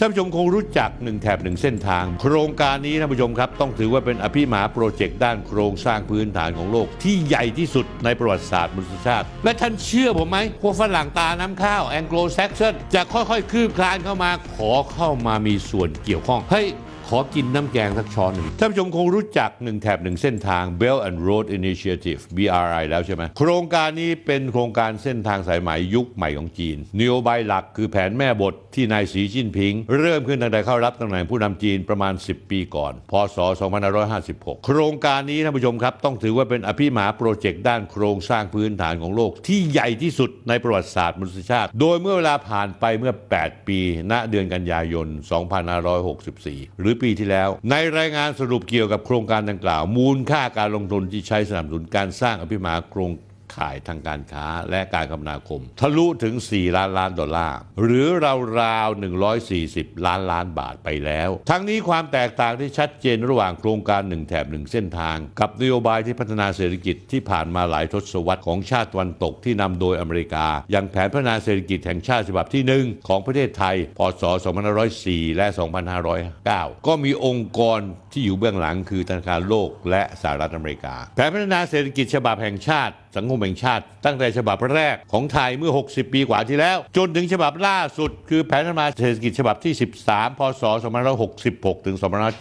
ท่านผู้ชมคงรู้จักหนึ่งแถบหนึ่งเส้นทาง โครงการนี้ท่านผู้ชมครับ ต้องถือว่าเป็นอภิมหาโปรเจกต์ด้านโครงสร้างพื้นฐานของโลก ที่ใหญ่ที่สุดในประวัติศาสตร์มนุษยชาติ และท่านเชื่อผมไหมพวกฝรั่งตาน้ำข้าวแองโกลแซกซอนจะค่อยๆ คืบคลานเข้ามา ขอเข้ามามีส่วนเกี่ยวข้องเฮ้ย ขอกินน้ำแกงสักช้อนหนึ่งท่านผู้ชมคงรู้จักหนึ่งแถบหนึ่งเส้นทาง Belt and Road Initiative BRI แล้วใช่ไหมโครงการนี้เป็นโครงการเส้นทางสายไหมยุคใหม่ของจีนนโยบายหลักคือแผนแม่บทที่นายสีจิ้นผิง เริ่มขึ้นตั้งแต่เข้ารับตำแหน่งผู้นำจีนประมาณ 10 ปีก่อน พศ 2556 โครงการนี้ท่านผู้ชมครับ ต้องถือว่าเป็นอภิมหาโปรเจกต์ด้านโครงสร้างพื้นฐานของโลก ที่ใหญ่ที่สุดในประวัติศาสตร์มนุษยชาติ โดยเมื่อเวลาผ่านไปเมื่อ 8 ปี ณเดือนกันยายน 2564 หรือปีที่แล้ว ในรายงานสรุปเกี่ยวกับโครงการดังกล่าว มูลค่าการลงทุนที่ใช้สนับสนุนการสร้างอภิมหาโครง ข่ายทางการค้าและการคมนาคม ทะลุถึง 4 ล้านล้านดอลลาร์ หรือราวๆ 140 ล้านล้านบาทไปแล้ว ทั้งนี้ความแตกต่างที่ชัดเจนระหว่างโครงการหนึ่งแถบหนึ่งเส้นทาง กับนโยบายที่พัฒนาเศรษฐกิจที่ผ่านมาหลายทศวรรษของชาติวันตกที่นำโดยอเมริกา อย่างแผนพัฒนาเศรษฐกิจแห่งชาติฉบับที่ 1 ของประเทศไทย พศ 2504 และ 2509 ก็มีองค์กรที่อยู่เบื้องหลังคือธนาคารโลกและสหรัฐอเมริกา แผนพัฒนาเศรษฐกิจฉบับแห่งชาติ สังคมแห่งชาติ ตั้งแต่ฉบับแรกของไทยเมื่อ 60 ปีกว่าที่แล้ว จนถึงฉบับล่าสุด คือแผนพัฒนาเศรษฐกิจฉบับที่ 13 พศ 2566 ถึง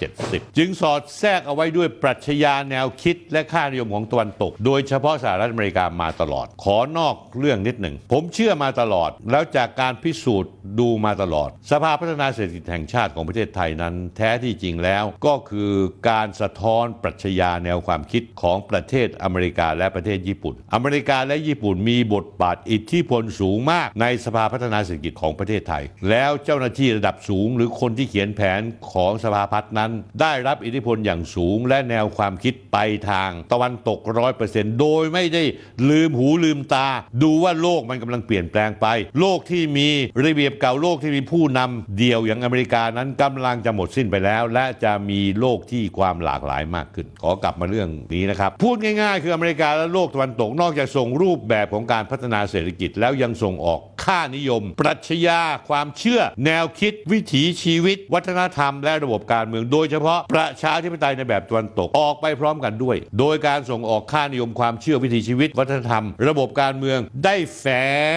2570 จึงสอดแทรกเอาไว้ด้วยปรัชญาแนวคิดและค่านิยมของตะวันตก โดยเฉพาะสหรัฐอเมริกามาตลอด ขอนอกเรื่องนิดหนึ่ง ผมเชื่อมาตลอด แล้วจากการพิสูจน์ดูมาตลอด สภาพัฒนาเศรษฐกิจแห่งชาติของประเทศไทยนั้น แท้ที่จริงแล้วก็คือการสะท้อนปรัชญาแนวความคิดของประเทศอเมริกาและประเทศญี่ปุ่นอเมริกาและญี่ปุ่นมีบทบาทอิทธิพลสูงมากในสภาพัฒนาเศรษฐกิจของประเทศไทย แล้วเจ้าหน้าที่ระดับสูง หรือคนที่เขียนแผนของสภาพัฒน์นั้น ได้รับอิทธิพลอย่างสูง และแนวความคิดไปทาง ตะวันตกร้อยเปอร์เซ็นต์โดยไม่ได้ลืมหูลืมตา ดูว่าโลกมันกำลังเปลี่ยนแปลงไป โลกที่มีระเบียบเก่าโลกที่มีผู้นำเดียวอย่างอเมริกานั้นกำลังจะหมดสิ้นไปแล้ว และจะมีโลกที่ความหลากหลายมากขึ้น ขอกลับมาเรื่องนี้นะครับพูดง่าย ๆ คืออเมริกาและโลกตะวันตกนอกจากส่งรูปแบบของการพัฒนาเศรษฐกิจแล้วยังส่งออกค่านิยม ปรัชญาความเชื่อ แนวคิดวิถีชีวิต วัฒนธรรม และระบบการเมือง โดยเฉพาะประชาธิปไตยในแบบตะวันตกออกไปพร้อมกันด้วย โดยการส่งออกค่านิยมความเชื่อวิถีชีวิต วัฒนธรรม ระบบการเมืองได้แฝ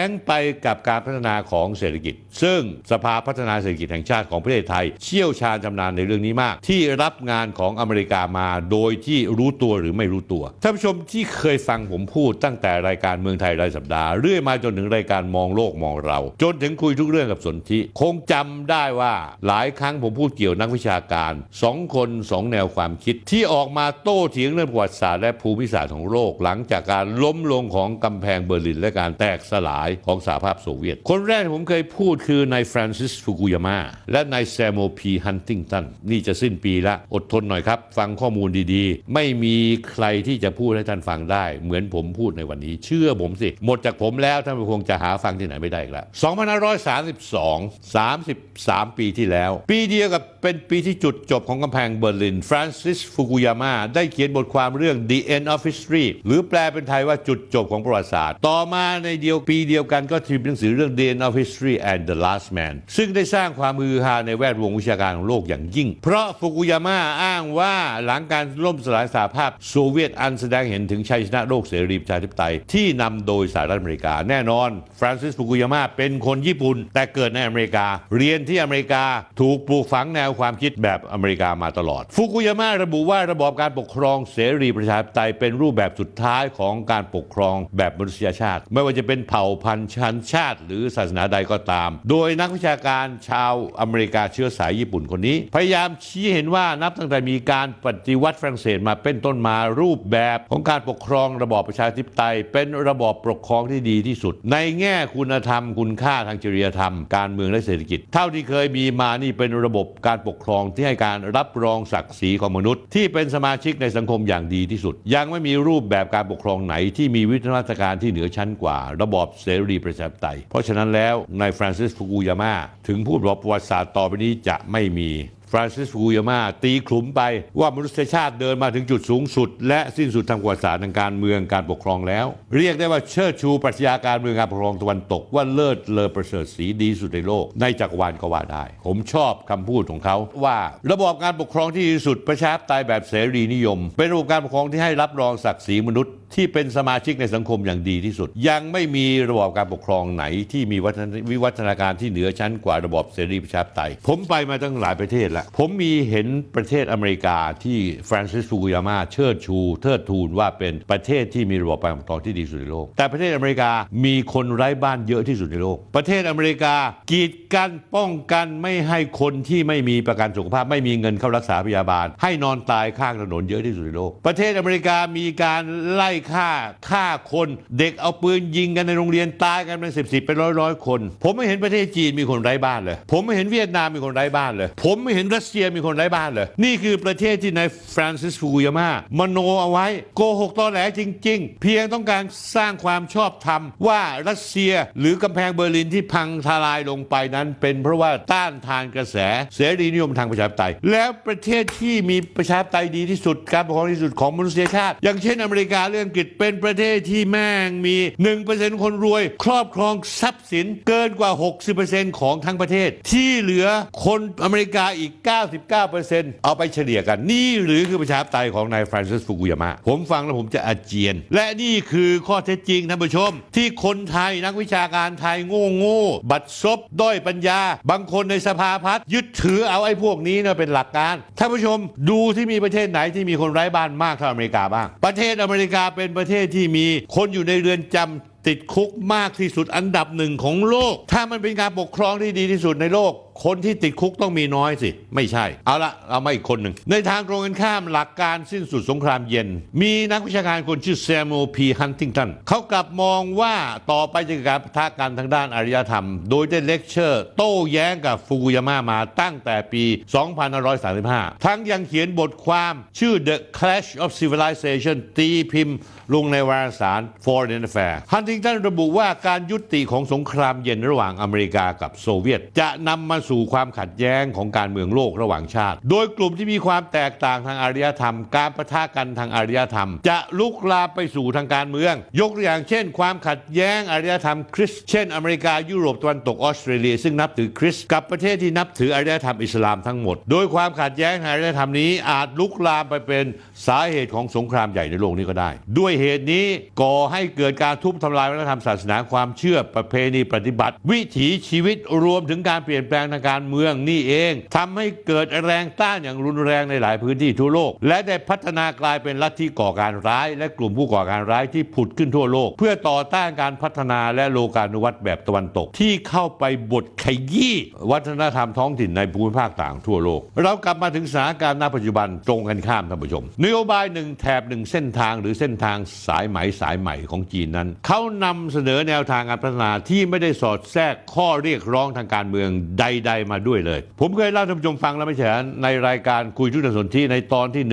งไปกับการพัฒนาของเศรษฐกิจ ซึ่งสภาพัฒนาเศรษฐกิจแห่งชาติของประเทศไทย เชี่ยวชาญชำนาญในเรื่องนี้มาก ที่รับงานของอเมริกามาโดยที่รู้ตัวหรือไม่รู้ตัวท่านผู้ชมที่เคยฟังผมพูดูดตั้งแต่รายการเมืองไทยรายสัปดาห์เรื่อยมาจนถึงรายการมองโลกมองเรา จนถึงคุยทุกเรื่องกับสนธิคงจำได้ว่าหลายครั้งผมพูดเกี่ยวนักวิชาการสองคนสองแนวความคิด ที่ออกมาโต้เถียงเรื่องประวัติศาสตร์และภูมิศาสตร์ของโลก หลังจากการล้มลงของกำแพงเบอร์ลินและการแตกสลายของสหภาพโซเวียต คนแรกที่ผมเคยพูดคือนายฟรานซิสฟุกุยาม่าและนายแซมมวลพีฮันติงตันนี่จะสิ้นปีละอดทนหน่อยครับ ฟังข้อมูลดีๆ ไม่มีใครที่จะพูดให้ท่านฟังได้ เหมือนผมพูดในวันนี้ เชื่อผมสิ หมดจากผมแล้วท่านคงจะหาฟังที่ไหนไม่ได้อีกแล้ว2532 33 ปีที่แล้ว ปีเดียวกับเป็นปีที่จุดจบของกำแพงเบอร์ลิน ฟรานซิสฟุกุยาม่าได้เขียนบทความเรื่อง The End of History หรือแปลเป็นไทยว่าจุดจบของประวัติศาสตร์ ต่อมาในเดียวปีเดียวกันก็ทีมหนังสือเรื่อง The End of History and the Last Man ซึ่งได้สร้างความมือฮาในแวดวงวิชาการของโลกอย่างยิ่ง เพราะฟุกุยาม่าอ้างว่าหลังการล่มสลายสหภาพโซเวียตอันแสดงเห็นถึงชัยชนะโลกเสรีประชาธิปไตยที่นำโดยสหรัฐอเมริกา แน่นอนฟรานซิสฟุกุยาม่าเป็นคนญี่ปุ่น แต่เกิดในอเมริกา เรียนที่อเมริกาถูกปลูกฝังแนวความคิดแบบอเมริกามาตลอด ฟุกุยาม่าระบุว่าระบอบการปกครองเสรีประชาธิปไตยเป็นรูปแบบสุดท้ายของการปกครองแบบมนุษยชาติ ไม่ว่าจะเป็นเผ่าพันธุ์ชันชาติ หรือศาสนาใดก็ตาม โดยนักวิชาการชาวอเมริกาเชื้อสายญี่ปุ่นคนนี้ พยายามชี้เห็นว่านับตั้งแต่มีการปฏิวัติฝรั่งเศสมาเป็นต้นมารูปแบบของการปกครองระบอบประชาธิปไตยเป็นระบอบปกครองที่ดีที่สุด ในแง่คุณธรรมคุณค่าทางจริยธรรมการเมืองและเศรษฐกิจ เท่าที่เคยมีมานี่เป็นระบบการปกครองที่ให้การรับรองศักดิ์ศรีของมนุษย์ ที่เป็นสมาชิกในสังคมอย่างดีที่สุด ยังไม่มีรูปแบบการปกครองไหนที่มีวิวัฒนาการที่เหนือชั้นกว่า ระบอบเสรีประชาธิปไตย เพราะฉะนั้นแล้วนายฟรานซิสฟุกุยาม่าถึงพูดว่าประวัติศาสตร์ต่อไปนี้จะไม่มี ฟรานซิสฟูยาม่าตีขลุ่มไปว่ามนุษยชาติเดินมาถึงจุดสูงสุด และสิ้นสุดทางประวัติศาสตร์ทางการเมืองการปกครองแล้ว เรียกได้ว่าเชิดชูปรัชญาการเมืองการปกครองตะวันตก ว่าเลิศเลอประเสริฐสีดีสุดในโลก ในจักรวาลก็ว่าได้ ผมชอบคำพูดของเขา ว่าระบบการปกครองที่ดีสุดประชาธิปไตยแบบเสรีนิยม เป็นระบบการปกครองที่ให้รับรองศักดิ์ศรีมนุษย์ที่เป็นสมาชิกในสังคมอย่างดีที่สุด ยังไม่มีระบอบการปกครองไหนที่มีวัฒนวิวัฒนาการที่เหนือชั้นกว่าระบอบเสรีประชาธิปไตย ผมไปมาตั้งหลายประเทศแล้วผมมีเห็นประเทศอเมริกาที่ฟรานซิสฟูกุยาม่าเชิดชูเทิดทูนว่าเป็นประเทศที่มีระบอบการปกครองที่ดีที่สุดในโลก แต่ประเทศอเมริกามีคนไร้บ้านเยอะที่สุดในโลก ประเทศอเมริกากีดกันป้องกันไม่ให้คนที่ไม่มีประกันสุขภาพไม่มีเงินเข้ารักษาพยาบาล ให้นอนตายข้างถนนเยอะที่สุดในโลก ประเทศอเมริกามีการไล่ฆ่าฆ่าคน เด็กเอาปืนยิงกันในโรงเรียนตายกันเป็นสิบสิบเป็นร้อยร้อยคน ผมไม่เห็นประเทศจีนมีคนไร้บ้านเลย ผมไม่เห็นเวียดนามมีคนไร้บ้านเลย ผมไม่เห็นรัสเซียมีคนไร้บ้านเลย นี่คือประเทศที่นายฟรานซิสฟูกุยาม่ามโนเอาไว้โกหกตอแหลจริง ๆ เพียงต้องการสร้างความชอบธรรมว่ารัสเซียหรือกำแพงเบอร์ลินที่พังทลายลงไปนั้น เป็นเพราะว่าต้านทานกระแสเสรีนิยมทางประชาธิปไตย แล้วประเทศที่มีประชาธิปไตยดีที่สุดการปกครองที่สุดของมนุษยชาติ อย่างเช่นอเมริกาหรืออังกฤษเป็นประเทศที่แม่งมี 1%คนรวย ครอบครองทรัพย์สินเกินกว่า 60%ของทั้งประเทศ ที่เหลือคนอเมริกาอีก 99%เอาไปเฉลี่ยกัน นี่หรือคือประชาธิปไตยของนายฟรานซิสฟุกุยาม่าผมฟังแล้วผมจะอาเจียน และนี่คือข้อเท็จจริงท่านผู้ชม ที่คนไทยนักวิชาการไทยโง่โง่บัดซบด้อยปัญญา บางคนในสภาพัฒน์ยึดถือเอาไอ้พวกนี้เนี่ยเป็นหลักการท่านผู้ชมดูที่มีประเทศไหนที่มีคนไร้บ้านมากเท่าอเมริกาบ้าง ประเทศอเมริกาเป็นประเทศที่มีคนอยู่ในเรือนจำติดคุกมากที่สุดอันดับหนึ่งของโลก ถ้ามันเป็นการปกครองที่ดีที่สุดในโลก คนที่ติดคุกต้องมีน้อยสิ ไม่ใช่ เอาละเอามาอีกคนหนึ่ง ในทางตรงกันข้ามหลักการสิ้นสุดสงครามเย็น มีนักวิชาการคนชื่อแซม u พีฮันติงตันเขากลับมองว่าต่อไปจะเกิดการปะทะกันทางด้านอารยธรรม โดยได้เลคเชอร์ โต้แย้งกับฟูกุยาม่ามาตั้งแต่ปี 2535 ทั้งยังเขียนบทความชื่อ The Clash of Civilization ตีพิมพ์ลงในวารสาร Foreign Affairs ฮันติงตันระบุว่าการยุติของสงครามเย็นระหว่างอเมริกากับโซเวียต จะนำมาสู่ความขัดแย้งของการเมืองโลกระหว่างชาติ โดยกลุ่มที่มีความแตกต่างทางอารยธรรม การปะทะกันทางอารยธรรม จะลุกลามไปสู่ทางการเมือง ยกตัวอย่างเช่น ความขัดแย้งอารยธรรมคริสต์เช่น อเมริกายุโรปตะวันตกออสเตรเลีย ซึ่งนับถือคริสต์กับประเทศที่นับถืออารยธรรมอิสลามทั้งหมด โดยความขัดแย้งทางอารยธรรมนี้อาจลุกลามไปเป็นสาเหตุของสงครามใหญ่ในโลกนี้ก็ได้ ด้วยเหตุนี้ก่อให้เกิดการทุบทำลายวัฒนธรรมศาสนาความเชื่อประเพณีปฏิบัติ วิถีชีวิตรวมถึงการเปลี่ยนแปลงทางการเมืองนี่เองทำให้เกิดแรงต้านอย่างรุนแรงในหลายพื้นที่ทั่วโลก และได้พัฒนากลายเป็นลัทธิก่อการร้าย และกลุ่มผู้ก่อการร้ายที่ผุดขึ้นทั่วโลก เพื่อต่อต้านการพัฒนาและโลกานุวัตแบบตะวันตก ที่เข้าไปบดขยี้วัฒนธรรมท้องถิ่นในภูมิภาคต่างทั่วโลก เรากลับมาถึงสถานการณ์ณปัจจุบันตรงกันข้ามท่านผู้ชมนโยบายหนึ่งแถบหนึ่งเส้นทางหรือเส้นทางสายไหมสายใหม่ของจีนนั้นเขานำเสนอแนวทางการพัฒนาที่ไม่ได้สอดแทรกข้อเรียกร้องทางการเมืองใดๆมาด้วยเลย ผมเคยเล่าท่านผู้ชมฟังแล้วไม่ใช่ในรายการคุยทุนสนที่ในตอนที่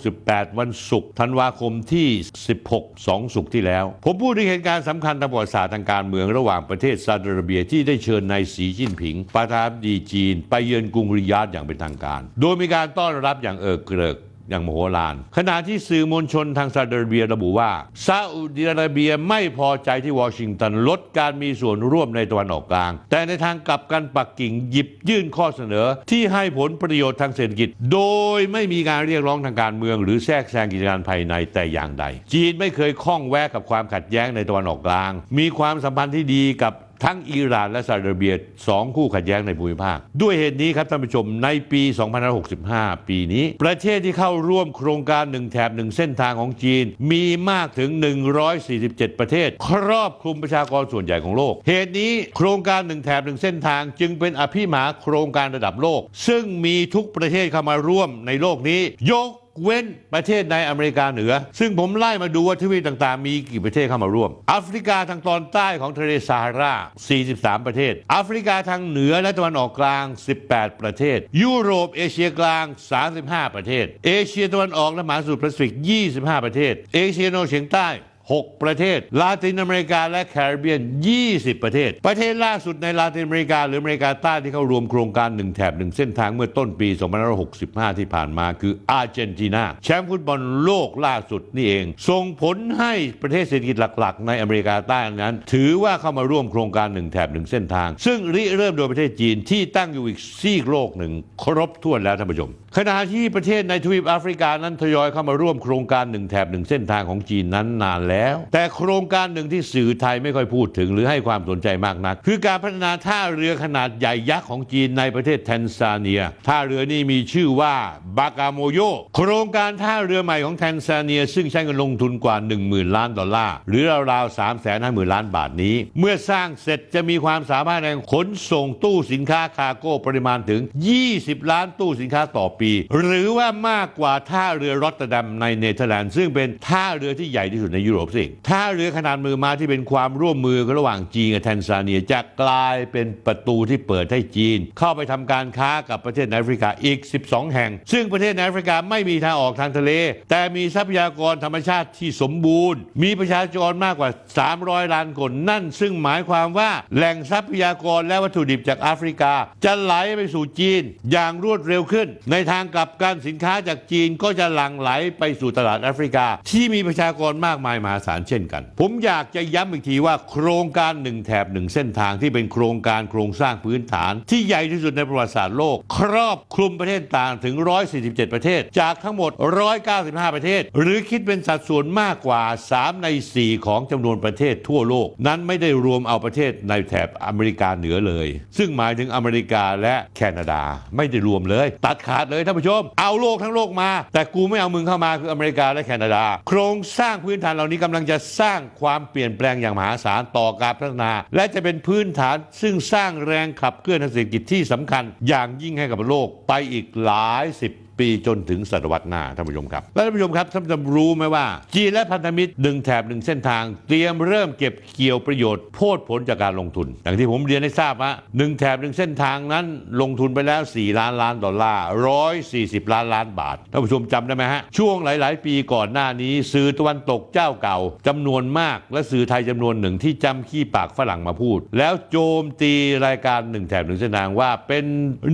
168 วันศุกร์ธันวาคมที่ 16 2 ศุกร์ที่แล้ว ผมพูดถึงเหตุการณ์สำคัญทางประวัติศาสตร์ทางการเมืองระหว่างประเทศซาอุดิอาระเบียที่ได้เชิญนายสีจิ้นผิงประธานดีจีน ไปเยือนกรุงริยาดอย่างเป็นทางการ โดยมีการต้อนรับอย่างเอิกเกริก อย่างโมโหฬารขณะที่สื่อมวลชนทางซาอุดิอาระเบียระบุว่าซาอุดิอาระเบียไม่พอใจที่วอชิงตันลดการมีส่วนร่วมในตะวันออกกลาง แต่ในทางกลับกันปักกิ่งหยิบยื่นข้อเสนอที่ให้ผลประโยชน์ทางเศรษฐกิจ โดยไม่มีการเรียกร้องทางการเมือง หรือแทรกแซงกิจการภายในแต่อย่างใด จีนไม่เคยข้องแวะกับความขัดแย้งในตะวันออกกลาง มีความสัมพันธ์ที่ดีกับ ทั้งอิหร่านและซาอุดิอาระเบียสองคู่ขัดแย้งในภูมิภาค ด้วยเหตุนี้ครับท่านผู้ชมในปี 2565 ปีนี้ ประเทศที่เข้าร่วมโครงการหนึ่งแถบหนึ่งเส้นทางของจีน มีมากถึง 147 ประเทศ ครอบคลุมประชากรส่วนใหญ่ของโลก เหตุนี้โครงการหนึ่งแถบหนึ่งเส้นทาง จึงเป็นอภิมหาโครงการระดับโลก ซึ่งมีทุกประเทศเข้ามาร่วมในโลกนี้ยก เว้นประเทศในอเมริกาเหนือ ซึ่งผมไล่มาดูว่าทวีปต่างๆ มีกี่ประเทศเข้ามาร่วมแอฟริกาทางตอนใต้ของทะเลซาฮารา 43 ประเทศแอฟริกาทางเหนือและตะวันออกกลาง 18 ประเทศ ยุโรปเอเชียกลาง 35 ประเทศ เอเชียตะวันออกและมหาสมุทรแปซิฟิก 25 ประเทศ เอเชียโนเฉียงใต้ 6 ประเทศ ลาตินอเมริกาและแคริบเบียน 20 ประเทศ ประเทศล่าสุดในลาตินอเมริกาหรืออเมริกาใต้ที่เข้าร่วมโครงการหนึ่งแถบหนึ่งเส้นทางเมื่อต้นปี 2565 ที่ผ่านมาคืออาร์เจนตินาแชมป์ฟุตบอลโลกล่าสุดนี่เอง ส่งผลให้ประเทศเศรษฐกิจหลักๆ ในอเมริกาใต้นั้น ถือว่าเข้ามาร่วมโครงการหนึ่งแถบหนึ่งเส้นทาง ซึ่งริเริ่มโดยประเทศจีนที่ตั้งอยู่อีกซีกโลกหนึ่งครบถ้วนแล้วท่านผู้ชมขณะที่ประเทศในทวีปแอฟริกานั้นทยอยเข้ามาร่วมโครงการหนึ่งแถบหนึ่งเส้นทางของจีนนั้นนานแล้ว แต่โครงการหนึ่งที่สื่อไทยไม่ค่อยพูดถึงหรือให้ความสนใจมากนัก คือการพัฒนาท่าเรือขนาดใหญ่ยักษ์ของจีนในประเทศแทนซาเนีย ท่าเรือนี้มีชื่อว่าบากาโมโยโครงการท่าเรือใหม่ของแทนซาเนีย ซึ่งใช้เงินลงทุนกว่า 10,000 ล้านดอลลาร์หรือราวๆ3 5 0 0 0 0ล้านบาทนี้ เมื่อสร้างเสร็จจะมีความสามารถในการขนส่งตู้สินค้าคาร์โก้ปริมาณถึง 20 ล้านตู้สินค้าต่อปีหรือว่ามากกว่าท่าเรือรอตเตอร์ดัมในเนเธอร์แลนด์ซึ่งเป็นท่าเรือที่ใหญ่ที่สุดในยุโรปสิท่าเรือขนาดมือมาที่เป็นความร่วมมือระหว่างจีนกับแทนซาเนียจะกลายเป็นประตูที่เปิดให้จีน เข้าไปทำการค้ากับประเทศแอฟริกาอีก 12 แห่ง ซึ่งประเทศแอฟริกาไม่มีทางออกทางทะเล แต่มีทรัพยากรธรรมชาติที่สมบูรณ์ มีประชากรมากกว่า 300 ล้านคนนั่น ซึ่งหมายความว่าแหล่งทรัพยากรและวัตถุดิบจากแอฟริกา จะไหลไปสู่จีนอย่างรวดเร็วขึ้น ในทางกลับกันสินค้าจากจีนก็จะหลั่งไหลไปสู่ตลาดแอฟริกา ที่มีประชากรมากมายมหาศาลเช่นกัน ผมอยากจะย้ำอีกทีว่าโครงการหนึ่งแถบหนึ่งเส้นทางที่เป็นโครงการโครงสร้างพื้นฐาน ที่ใหญ่ที่สุดในประวัติศาสตร์โลก ครอบคลุมประเทศต่างถึง 147 ประเทศ จากทั้งหมด 195 ประเทศ หรือคิดเป็นสัดส่วนมากกว่า 3 ใน 4 ของจำนวนประเทศทั่วโลก นั้นไม่ได้รวมเอาประเทศในแถบอเมริกาเหนือเลย ซึ่งหมายถึงอเมริกาและแคนาดาไม่ได้รวมเลย ตัดขาดเลยท่านผู้ชม เอาโลกทั้งโลกมา แต่กูไม่เอามึงเข้ามาคืออเมริกาและแคนาดา โครงสร้างพื้นฐานเหล่านี้กำลังจะสร้างความเปลี่ยนแปลงอย่างมหาศาลต่อการพัฒนา และจะเป็นพื้นฐานซึ่งสร้างแรงขับเคลื่อนทางเศรษฐกิจที่สำคัญ อย่างยิ่งให้กับโลกไปอีกหลายสิบ ปีจนถึงศตวรรษหน้าท่านผู้ชมครับและท่านผู้ชมครับท่านจะรู้ไหมว่า จีนและพันธมิตรหนึ่งแถบหนึ่งเส้นทาง เตรียมเริ่มเก็บเกี่ยวประโยชน์โพดผลจากการลงทุน อย่างที่ผมเรียนให้ทราบว่าหนึ่งแถบหนึ่งเส้นทางนั้นลงทุนไปแล้ว 4 ล้านล้านดอลลาร์140 ล้านล้านบาทท่านผู้ชมจำได้ไหมฮะช่วงหลาย ๆ ปีก่อนหน้านี้สื่อตะวันตกเจ้าเก่าจำนวนมากและสื่อไทยจำนวนหนึ่งที่จำขี้ปากฝรั่งมาพูด แล้วโจมตีรายการหนึ่งแถบหนึ่งเส้นทางว่าเป็น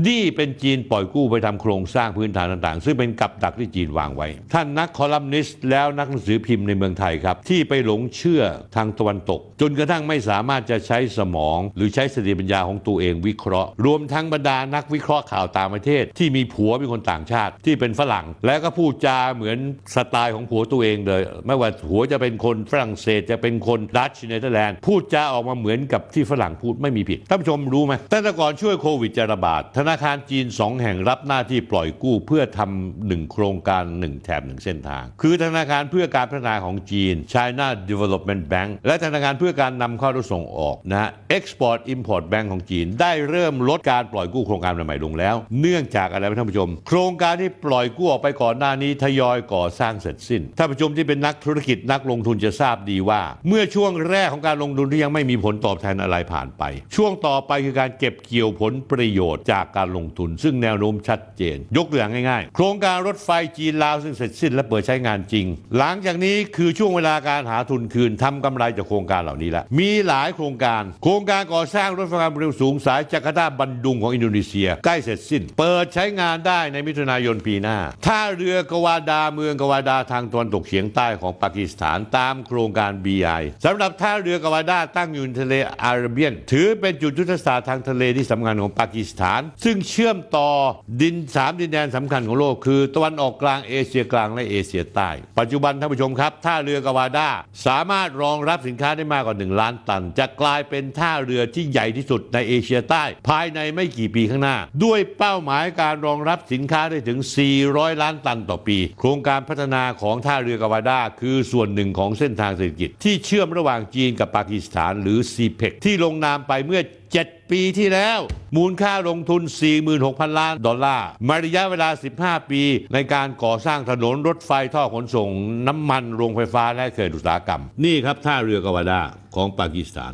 นี่เป็นจีนปล่อยกู้ไปทำโครงสร้างพื้นฐานต่างๆ ซึ่งเป็นกับดักที่จีนวางไว้ ท่านนักคอลัมนิสต์แล้วนักหนังสือพิมพ์ในเมืองไทยครับ ที่ไปหลงเชื่อทางตะวันตก จนกระทั่งไม่สามารถจะใช้สมอง หรือใช้สติปัญญาของตัวเองวิเคราะห์ รวมทั้งบรรดานักวิเคราะห์ข่าวต่างประเทศ ที่มีผัวเป็นคนต่างชาติ ที่เป็นฝรั่ง แล้วก็พูดจาเหมือนสไตล์ของผัวตัวเองเลย ไม่ว่าผัวจะเป็นคนฝรั่งเศสจะเป็นคนดัตช์เนเธอร์แลนด์พูดจาออกมาเหมือนกับที่ฝรั่งพูดไม่มีผิดท่านผู้ชมรู้ไหมตั้งแต่ก่อนช่วยโควิดจะระบาดธนาคารจีนสองแห่งรับหน้าที่ปล่อยกู้เพื่อทำหนึ่งโครงการหนึ่งแถบหนึ่งเส้นทาง คือธนาคารเพื่อการพัฒนาของจีน China Development Bank และธนาคารเพื่อการนำเข้าและส่งออกนะฮะ Export Import Bank ของจีน ได้เริ่มลดการปล่อยกู้โครงการใหม่ๆลงแล้ว เนื่องจากอะไรท่านผู้ชม โครงการที่ปล่อยกู้ออกไปก่อนหน้านี้ทยอยก่อสร้างเสร็จสิ้นท่านผู้ชมที่เป็นนักธุรกิจนักลงทุนจะทราบดีว่า เมื่อช่วงแรกของการลงทุนที่ยังไม่มีผลตอบแทนอะไรผ่านไป ช่วงต่อไปคือการเก็บเกี่ยวผลประโยชน์จากการลงทุน ซึ่งแนวโน้มชัดเจน ยกตัวอย่างง่ายๆ โครงการรถไฟจีนลาวซึ่งเสร็จสิ้นและเปิดใช้งานจริง หลังจากนี้คือช่วงเวลาการหาทุนคืนทำกำไรจากโครงการเหล่านี้แล้วมีหลายโครงการ โครงการก่อสร้างรถไฟความเร็วสูงสายจาการ์ตาบันดุงของอินโดนีเซีย ใกล้เสร็จสิ้น เปิดใช้งานได้ในมิถุนายนปีหน้าท่าเรือกวาดาเมืองกวาดาทางตะวันตกเฉียงใต้ของปากีสถานตามโครงการ BI สำหรับท่าเรือกวาดาตั้งอยู่ในทะเลอาระเบียน ถือเป็นจุดยุทธศาสตร์ทางทะเลที่สำคัญของปากีสถาน ซึ่งเชื่อมต่อดินสามดินแดนสำคัญของโลกคือ ตะวันออกกลางเอเชียกลางและเอเชียใต้ ปัจจุบันท่านผู้ชมครับท่าเรือกาวาดาสามารถรองรับสินค้าได้มากกว่า 1 ล้านตัน จะกลายเป็นท่าเรือที่ใหญ่ที่สุดในเอเชียใต้ ภายในไม่กี่ปีข้างหน้า ด้วยเป้าหมายการรองรับสินค้าได้ถึง 400 ล้านตันต่อปี โครงการพัฒนาของท่าเรือกาวาดาคือส่วนหนึ่งของเส้นทางเศรษฐกิจ ที่เชื่อมระหว่างจีนกับปากีสถานหรือ CPEC ที่ลงนามไปเมื่อ 7 ปีที่แล้ว มูลค่าลงทุน 46,000 ล้านดอลลาร์มาระยะเวลา 15 ปี ในการก่อสร้างถนนรถไฟท่อขนส่ง น้ำมันโรงไฟฟ้าและเขื่อนอุตสาหกรรม นี่ครับท่าเรือกวาดาของปากีสถาน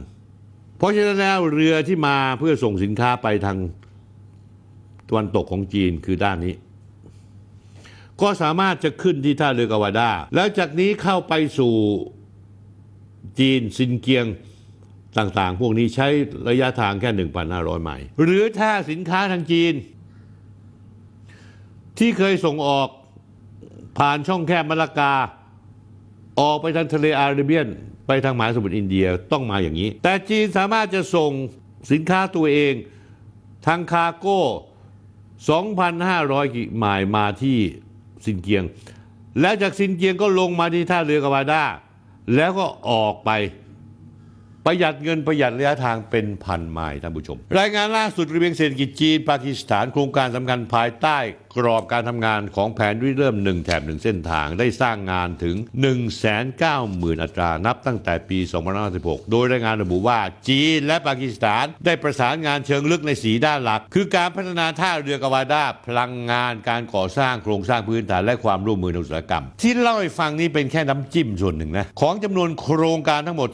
เพราะฉะนั้นแล้วเรือที่มาเพื่อส่งสินค้าไปทางตะวันตกของจีนคือด้านนี้ ก็สามารถจะขึ้นที่ท่าเรือกวาดาแล้วจากนี้เข้าไปสู่จีนซินเกียง ต่างๆ พวกนี้ใช้ระยะทางแค่ 1,500 ไมล์หรือถ้าสินค้าทางจีน ที่เคยส่งออกผ่านช่องแคบมะละกา ออกไปทางทะเลอาระเบียน ไปทางมหาสมุทรอินเดียต้องมาอย่างนี้ แต่จีนสามารถจะส่งสินค้าตัวเองทางคารโก้ 2,500 กิไมล์มาที่ซินเกียง แล้วจากซินเกียงก็ลงมาที่ท่าเรือกาวาดาแล้วก็ออกไป ประหยัดเงินประหยัดระยะทางเป็นพันไมล์ท่านผู้ชม รายงานล่าสุดระเบียงเศรษฐกิจจีนปากีสถานโครงการสำคัญภายใต้ กรอบการทำงานของแผนริเริ่มหนึ่งแถบหนึ่งเส้นทางได้สร้างงานถึง 190,000 อัตรา นับตั้งแต่ปี 2516 โดยรายงานระบุว่าจีนและปากีสถานได้ประสานงานเชิงลึกในสีด้านหลัก คือการพัฒนาท่าเรือกาวาดาพลังงานการก่อสร้างโครงสร้างพื้นฐานและความร่วมมือในอุตสาหกรรม ที่เล่าให้ฟังนี้เป็นแค่น้ำจิ้มส่วนหนึ่งนะของจำนวนโครงการทั้งหมด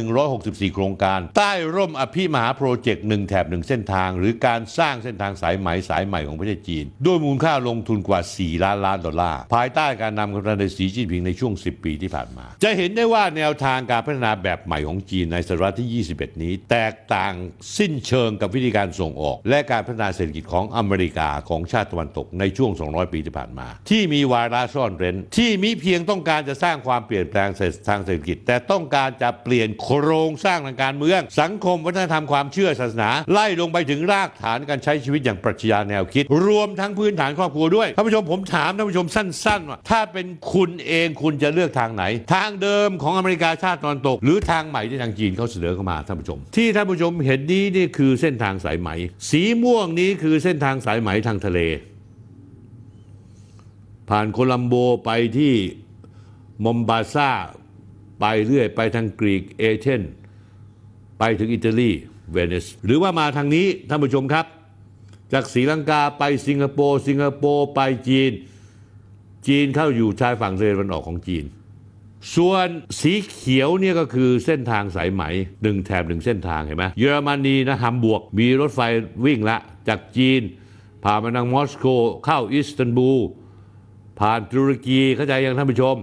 3,164 โครงการ ใต้ร่มอภิมหาโปรเจกต์หนึ่งแถบหนึ่งเส้นทาง หรือการสร้างเส้นทางสายไหมสายใหม่ของประเทศจีนด้วยมูลค่าลงทุนกว่า 4 ล้านล้านดอลลาร์ ภายใต้การนำของประธานาธิบดีสีจิ้นผิงในช่วง 10 ปีที่ผ่านมา จะเห็นได้ว่าแนวทางการพัฒนาแบบใหม่ของจีนในศตวรรษที่ 21 นี้ แตกต่างสิ้นเชิงกับวิธีการส่งออก และการพัฒนาเศรษฐกิจของอเมริกาของชาติตะวันตกในช่วง 200 ปีที่ผ่านมา ที่มีวาระซ่อนเร้น ที่มิเพียงต้องการจะสร้างความเปลี่ยนแปลงทางเศรษฐกิจ แต่ต้องการจะเปลี่ยนโครงสร้างทางการเมือง สังคมวัฒนธรรมความเชื่อศาสนา ไล่ลงไปถึงรากฐานการใช้ชีวิตอย่างปรัชญาแนวคิด รวมทั้งพืื้นฐานครอบครัวด้วยท่านผู้ชมผมถามท่านผู้ชมสั้นๆว่าถ้าเป็นคุณเองคุณจะเลือกทางไหน ทางเดิมของอเมริกาชาติตะวันตก หรือทางใหม่ที่ทางจีนเขาเสนอเข้ามาท่านผู้ชม ที่ท่านผู้ชมเห็นนี้นี่คือเส้นทางสายไหม สีม่วงนี้คือเส้นทางสายไหมทางทะเล ผ่านโคลัมโบไปที่มอมบาซาไปเรื่อยไปทางกรีกเอเธนไปถึงอิตาลีเวนิสหรือว่ามาทางนี้ท่านผู้ชมครับ จากศรีลังกาไปสิงคโปร์สิงคโปร์ไปจีน จีนเข้าอยู่ชายฝั่งทะเลตะวันออกของจีน ส่วนสีเขียวเนี่ยก็คือเส้นทางสายไหมหนึ่งแถบหนึ่งเส้นทางเห็นไหมเยอรมนีนะฮัมบวก มีรถไฟวิ่งละ จากจีน ผ่านมาทางมอสโกเข้าอิสตันบูลผ่านตุรกีเข้าใจยังท่านผู้ชม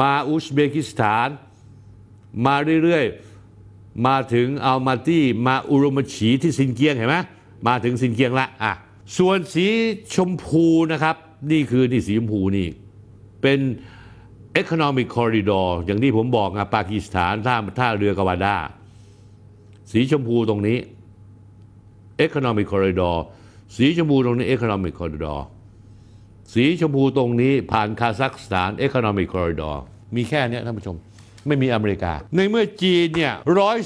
มาอุซเบกิสถาน มาเรื่อยๆ มาถึงอัลมาตี้มาอุรุมชีที่ซินเกียงเห็นไหม มาถึงซินเกียงละอะส่วนสีชมพูนะครับ นี่คือนี่สีชมพูนี่ เป็น Economic Corridor อย่างที่ผมบอกนะปากีสถานท่าท่าเรือกาวาดาสีชมพูตรงนี้ Economic Corridor สีชมพูตรงนี้ Economic Corridor สีชมพูตรงนี้ผ่านคาซัคสถาน Economic Corridor มีแค่นี้ท่านผู้ชม ไม่มีอเมริกา ในเมื่อจีนเนี่ย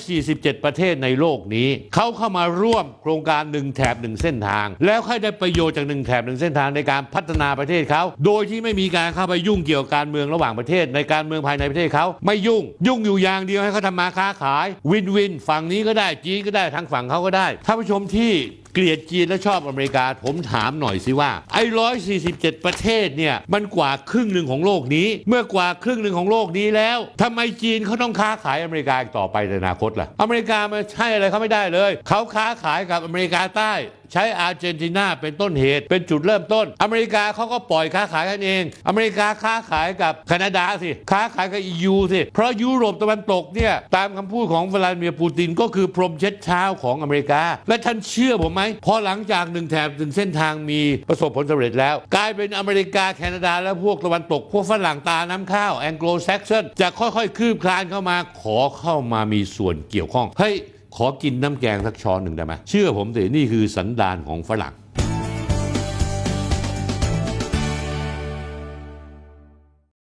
147 ประเทศในโลกนี้ เขาเข้ามาร่วมโครงการหนึ่งแถบหนึ่งเส้นทาง แล้วค่อยได้ประโยชน์จากหนึ่งแถบหนึ่งเส้นทางในการพัฒนาประเทศเขา โดยที่ไม่มีการเข้าไปยุ่งเกี่ยวกับการเมืองระหว่างประเทศ ในการเมืองภายในประเทศเขาไม่ยุ่ง ยุ่งอยู่อย่างเดียวให้เขาทำมาค้าขาย วินวิน ฝั่งนี้ก็ได้จีนก็ได้ทางฝั่งเขาก็ได้ท่านผู้ชมที่ เกลียดจีนและชอบอเมริกา ผมถามหน่อยสิว่า ไอ้ร้อยสี่สิบเจ็ดประเทศเนี่ย มันกว่าครึ่งหนึ่งของโลกนี้ เมื่อกว่าครึ่งหนึ่งของโลกนี้แล้วทำไมจีนเขาต้องค้าขายอเมริกาต่อไปในอนาคตล่ะ อเมริกามันใช่อะไรเขาไม่ได้เลย เขาค้าขายกับอเมริกาใต้ใช้อาร์เจนตินาเป็นต้นเหตุ เป็นจุดเริ่มต้น อเมริกาเขาก็ปล่อยค้าขายกันเอง อเมริกาค้าขายกับแคนาดาสิ ค้าขายกับยูสิ เพราะยุโรปตะวันตกเนี่ยตามคำพูดของวลาดิเมียร์ปูตินก็คือพรมเช็ดเท้าของอเมริกา และท่านเชื่อผมไหมพอหลังจากหนึ่งแถบหนึ่งเส้นทางมีประสบผลสำเร็จแล้ว กลายเป็นอเมริกาแคนาดาและพวกตะวันตก พวกฝรั่งตาน้ำข้าวแองโกลแซกซอนจะค่อยๆ คืบคลานเข้ามาขอเข้ามามีส่วนเกี่ยวข้องเฮ้ย ขอกินน้ำแกงสักช้อนหนึ่งได้ไหมเชื่อผมสินี่คือสันดานของฝรั่ง